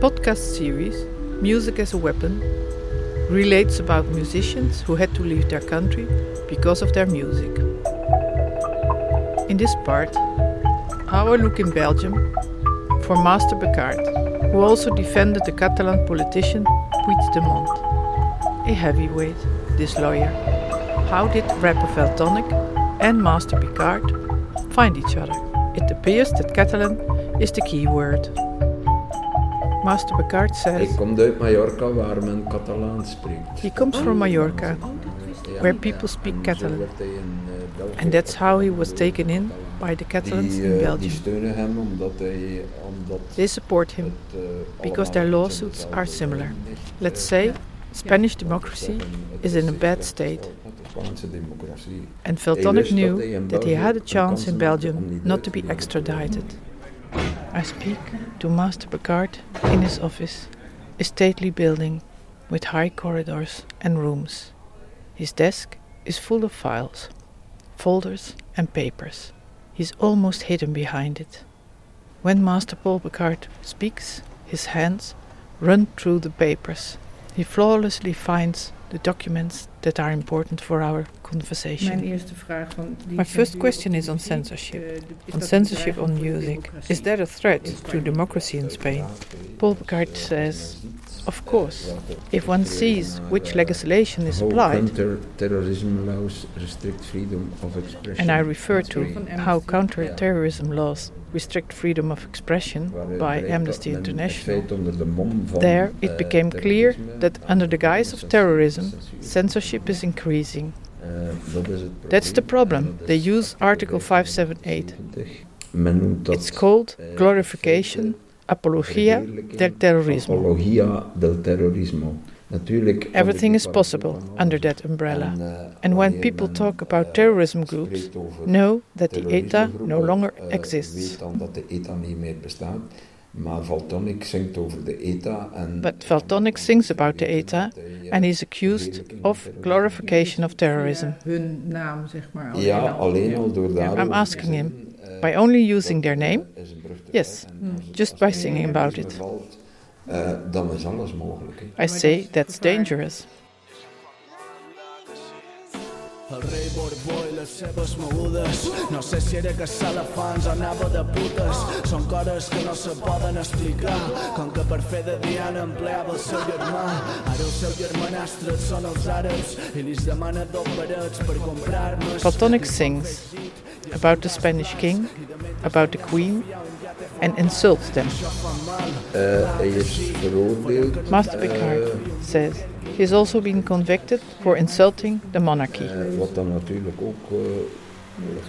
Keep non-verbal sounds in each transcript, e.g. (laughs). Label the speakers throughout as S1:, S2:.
S1: podcast series, Music as a Weapon, relates about musicians who had to leave their country because of their music. In this part, our look in Belgium for Master Bekaert, who also defended the Catalan politician Puigdemont. A heavyweight, this lawyer. How did rapper Valtonyc and Master Bekaert find each other? It appears that Catalan is the key word. Master Bekaert says
S2: Hij komt uit Mallorca waar men spreekt.
S1: he comes from Mallorca, where people speak Catalan.
S2: werd hij in, eh,
S1: And that's how he was taken in by the Catalans in
S2: eh,
S1: Belgium.
S2: steunen hem omdat hij omdat
S1: They support him
S2: eh,
S1: because their lawsuits are similar. Let's say Spanish democracy is in a bad state,
S2: gesteld met de Spaanse democratie.
S1: and
S2: Hij
S1: Valtonyc
S2: wist dat
S1: knew that he had a chance in
S2: kans maakte om
S1: Belgium not to be extradited. I speak to Master Bekaert in his office, a stately building with high corridors and rooms. His desk is full of files, folders, and papers. He's almost hidden behind it. When Master Paul Bekaert speaks, his hands run through the papers. He flawlessly finds the documents that are important for our conversation.
S3: Mijn eerste vraag van die
S1: My first question is on censorship.
S3: eh,
S1: On censorship on
S3: bedreiging voor de
S1: music. Is that a threat to democracy in Spain? Paul Bekaert says, Of course, if one sees which legislation is applied,
S2: Counter-terrorism laws restrict freedom of expression.
S1: and I refer to how counter-terrorism laws restrict freedom of expression by Amnesty International,
S2: feit onder de mom van,
S1: there it
S2: eh,
S1: became clear that under the guise of terrorism, censorship is increasing.
S2: Het
S1: That's the problem. They use Article 578.
S2: 578. Men noemt dat
S1: It's called
S2: eh,
S1: glorification, apologia del terrorismo.
S2: Apologia del terrorismo. Natuurlijk, als
S1: Everything is possible under that umbrella.
S2: Eh,
S1: And when people talk about
S2: eh,
S1: terrorism groups, know that the ETA no longer
S2: eh,
S1: exists.
S2: weet dan dat de ETA niet meer bestaat. Maar Valtonyc zingt over de ETA en...
S1: But Valtonyc sings about the ETA
S2: Dat hij, eh,
S1: and he's accused of glorification of terrorism.
S3: Via hun naam, zeg maar. alleen
S2: Ja,
S3: al.
S2: alleen al door daarover
S1: I'm asking him,
S2: eh,
S1: By only using their name?
S2: eh, is een brug te
S1: Yes,
S2: ver. En als het-
S1: just by singing about it.
S2: Valt, eh, dan is alles mogelijk. hè.
S1: I say that's dangerous.
S4: El rei Borbó i les seves mogudes No sé si era caçar elefants o anava de putes Són coses que no se poden explicar Com que per fer de Diana empleava el seu germà Ara el seu germanastre són els àrabs I li demana dos parets per comprar-nos
S1: Valtonyc sings about the Spanish king, about the queen, and insults them.
S2: Hij is veroordeeld.
S1: Master
S2: eh,
S1: Bekaert says he has also been convicted for insulting the monarchy.
S2: eh, wat dan natuurlijk ook... eh,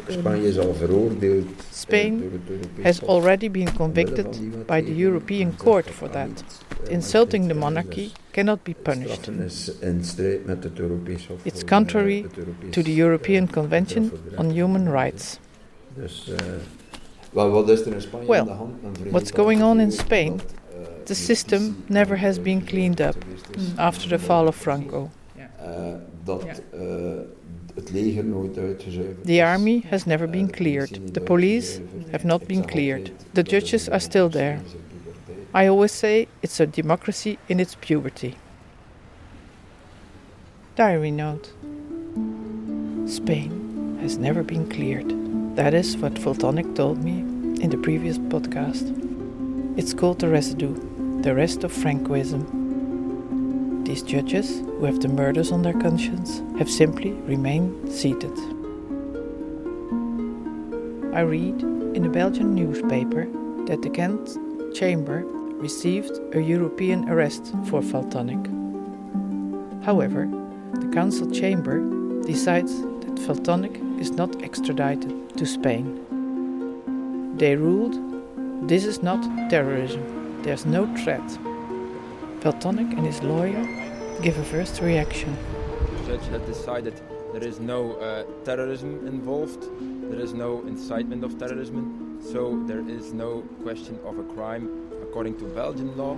S2: Spanje is al veroordeeld. eh,
S1: Spain
S2: Europees
S1: has already been convicted
S2: van die wet
S1: by the European Court for that.
S2: Eh,
S1: Insulting the
S2: maar het is,
S1: monarchy cannot be punished.
S2: straffen in strijd met het Europees Hof.
S1: It's contrary
S2: eh,
S1: to the European
S2: eh,
S1: Convention
S2: Hof voor de
S1: on Human Rights. Well,
S2: aan de hand? Men vergeet
S1: what's going on in Spain?
S2: eh,
S1: The system never has been cleaned up
S2: geweest
S1: after the fall of Franco.
S2: Dat
S3: Ja.
S2: het leger nooit uitgezuiverd
S1: The army has never been cleared. The police have not been cleared. The judges are still there.
S2: democratie in zijn puberteit.
S1: I always say it's a democracy in its puberty. Diary note Spain has never been cleared. That is what Valtonyc told me in the previous podcast. It's called the residue, the rest of Francoism. These judges, who have the murders on their conscience, have simply remained seated. I read in a Belgian newspaper that the Ghent Chamber received a European arrest for Valtonyc. However, the Council Chamber decides that Valtonyc is not extradited to Spain. They ruled this is not terrorism, there's no threat. Valtonyc and his lawyer give a first reaction.
S5: The judge has decided there is no uh, terrorism involved, there is no incitement of terrorism, so there is no question of a crime according to Belgian law.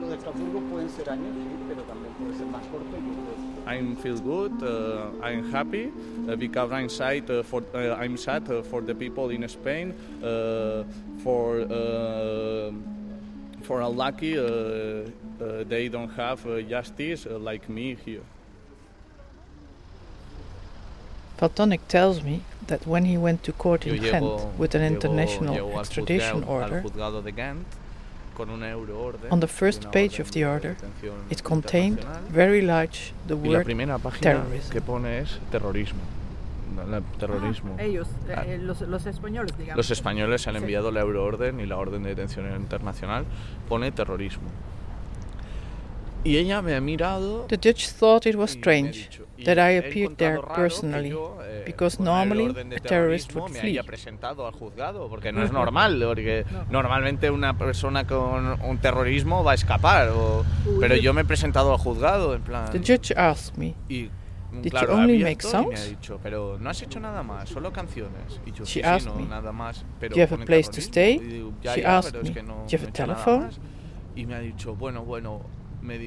S6: I feel good. Uh, I'm happy uh, because I'm sad uh, for uh, I'm sad uh, for the people in Spain uh, for uh, for unlucky uh, uh, they don't have uh, justice uh, like me here.
S1: Valtonyc tells me that when he went to court in Ghent with an international extradition order,
S6: al juzgado de Ghent con una euroorden
S1: on the
S6: y
S1: first
S6: una
S1: page
S6: orden
S1: of the
S6: de
S1: order,
S6: detención
S1: it contained
S6: internacional.
S1: very large the
S6: y la
S1: word
S6: primera página
S1: terrorism.
S6: que pone es terrorismo. La- la- terrorismo.
S3: Ah, ellos, eh,
S6: Ah.
S3: eh, los, los españoles, digamos.
S6: Los españoles han
S3: Sí.
S6: enviado la euroorden y la orden de detención internacional pone terrorismo. Y ella me ha mirado
S1: The judge thought it was
S6: y me ha
S1: strange that I appeared there
S6: encontrado raro que
S1: personally,
S6: eh,
S1: because normally a terrorist would flee.
S6: haya presentado al juzgado, porque no es normal, porque normalmente una persona con un terrorismo va a escapar, o- pero
S3: yo-
S6: me he presentado al juzgado, en plan...
S1: The judge asked me,
S6: Y
S1: Did
S6: claro,
S1: you only make
S6: y me ha
S1: songs?
S6: dicho, pero no has hecho nada más, solo canciones. Y yo,
S1: She
S6: sí,
S1: asked
S6: no,
S1: me,
S6: nada más. Pero
S1: "Do you have a place to stay?
S6: Digo, "Ya,
S1: She
S6: ya,
S1: asked me,
S6: no,
S1: "Do you have
S6: no
S1: a
S6: he hecho nada
S1: telephone?"
S6: Y me ha dicho, bueno, bueno,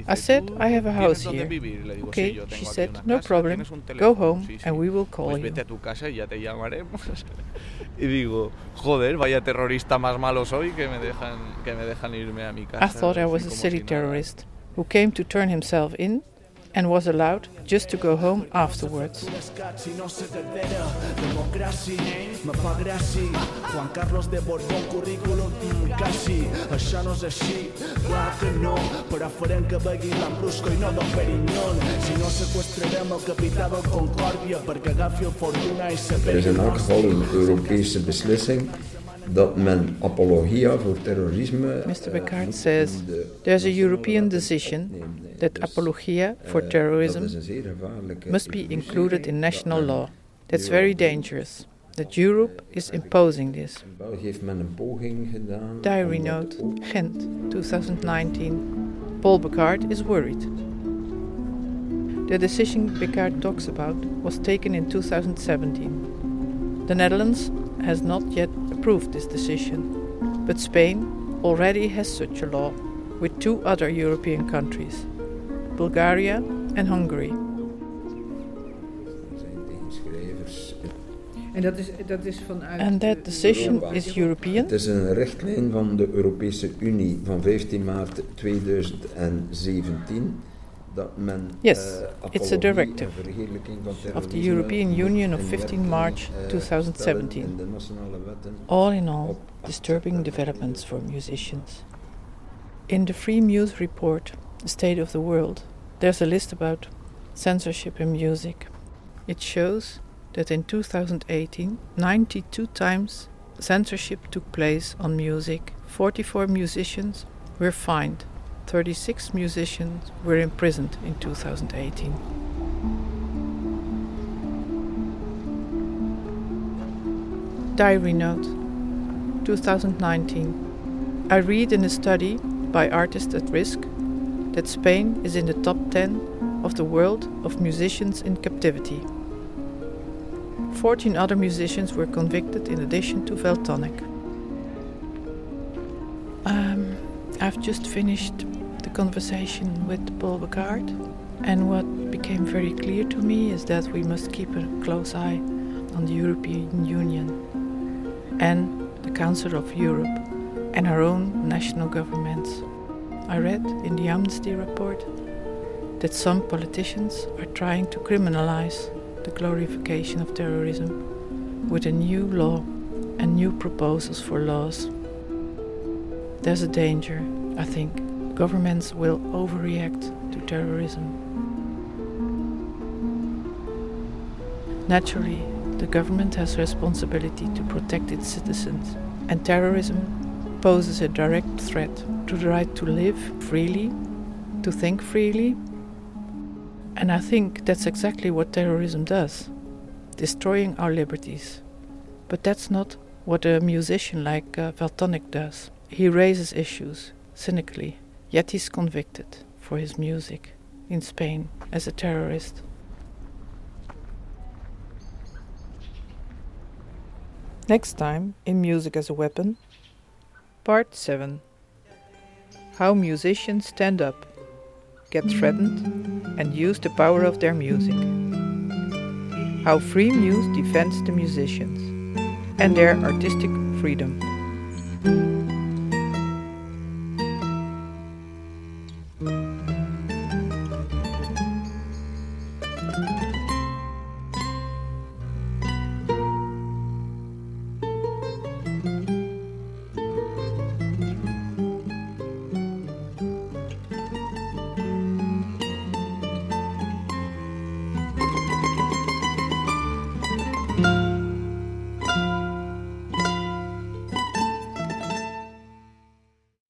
S1: I said, "I have a house here."
S6: digo,
S1: Okay,
S6: "Sí,
S1: she said, "No
S6: casa,
S1: problem. Go home
S6: "Sí, sí".
S1: and we will call
S6: Pues
S1: you.
S6: vete a tu casa y ya te llamaremos. (laughs) y digo, joder, vaya terrorista más malo soy que me dejan, que me dejan irme a mi casa.
S1: I thought I was a city terrorist who came to turn himself in and was allowed just to go home afterwards.
S4: Rescat, no se t'altera Democràcia, me fa gràcia Juan Carlos de Borbón, currículum, quasi Això no és així, clar que no Però farem que begui l'Ambrusco i no Don Perignon Si no sequestrarem el capità del Concòrdia Perquè agafi el Fortuna i se
S2: Er is in elk geval een Europese beslissing dat men apologia voor terrorisme.
S1: Mr.
S2: eh, Bekaert
S1: says there's a European decision. That apologia for
S2: eh,
S1: terrorism
S2: dat is een zeer gevaarlijke
S1: must be included in national law. That's very dangerous. That Europe is imposing this.
S2: In België heeft men een poging gedaan.
S1: Diary note, Ghent, 2019. Paul Bekaert is worried. The decision Bekaert talks about was taken in 2017. The Netherlands has not yet approved this decision, but Spain already has such a law with two other European countries, Bulgaria and Hungary.
S2: Zijn tegenschrijvers.
S3: En dat is, dat is vanuit...
S1: And that decision
S2: Europa.
S1: is European.
S2: Het is een richtlijn van de Europese Unie van 15 maart 2017 dat men
S1: Yes,
S2: eh,
S1: it's a directive
S2: en verheerlijking van
S1: of the European Union of 15 March
S2: eh,
S1: 2017.
S2: in de nationale wetten
S1: All in all, disturbing developments for musicians. In the Freemuse report, The State of the World, there's a list about censorship in music. It shows that in 2018, 92 times censorship took place on music. 44 musicians were fined. 36 musicians were imprisoned in 2018. Diary note 2019. I read in a study by Artists at Risk that Spain is in the top 10 of the world of musicians in captivity. 14 other musicians were convicted in addition to Valtonyc. Um, I've just finished the conversation with Paul Bekaert, and what became very clear to me is that we must keep a close eye on the European Union and the Council of Europe and our own national governments. I read in the Amnesty report that some politicians are trying to criminalize the glorification of terrorism with a new law and new proposals for laws. There's a danger, I think. Governments will overreact to terrorism. Naturally, the government has responsibility to protect its citizens, and terrorism poses a direct threat to the right to live freely, to think freely. And I think that's exactly what terrorism does destroying our liberties. But that's not what a musician like uh, does. He raises issues cynically, yet he's convicted for his music in Spain as a terrorist. Next time in Music as a Weapon, Part 7 How musicians stand up, get threatened, and use the power of their music. How Freemuse defends the musicians and their artistic freedom.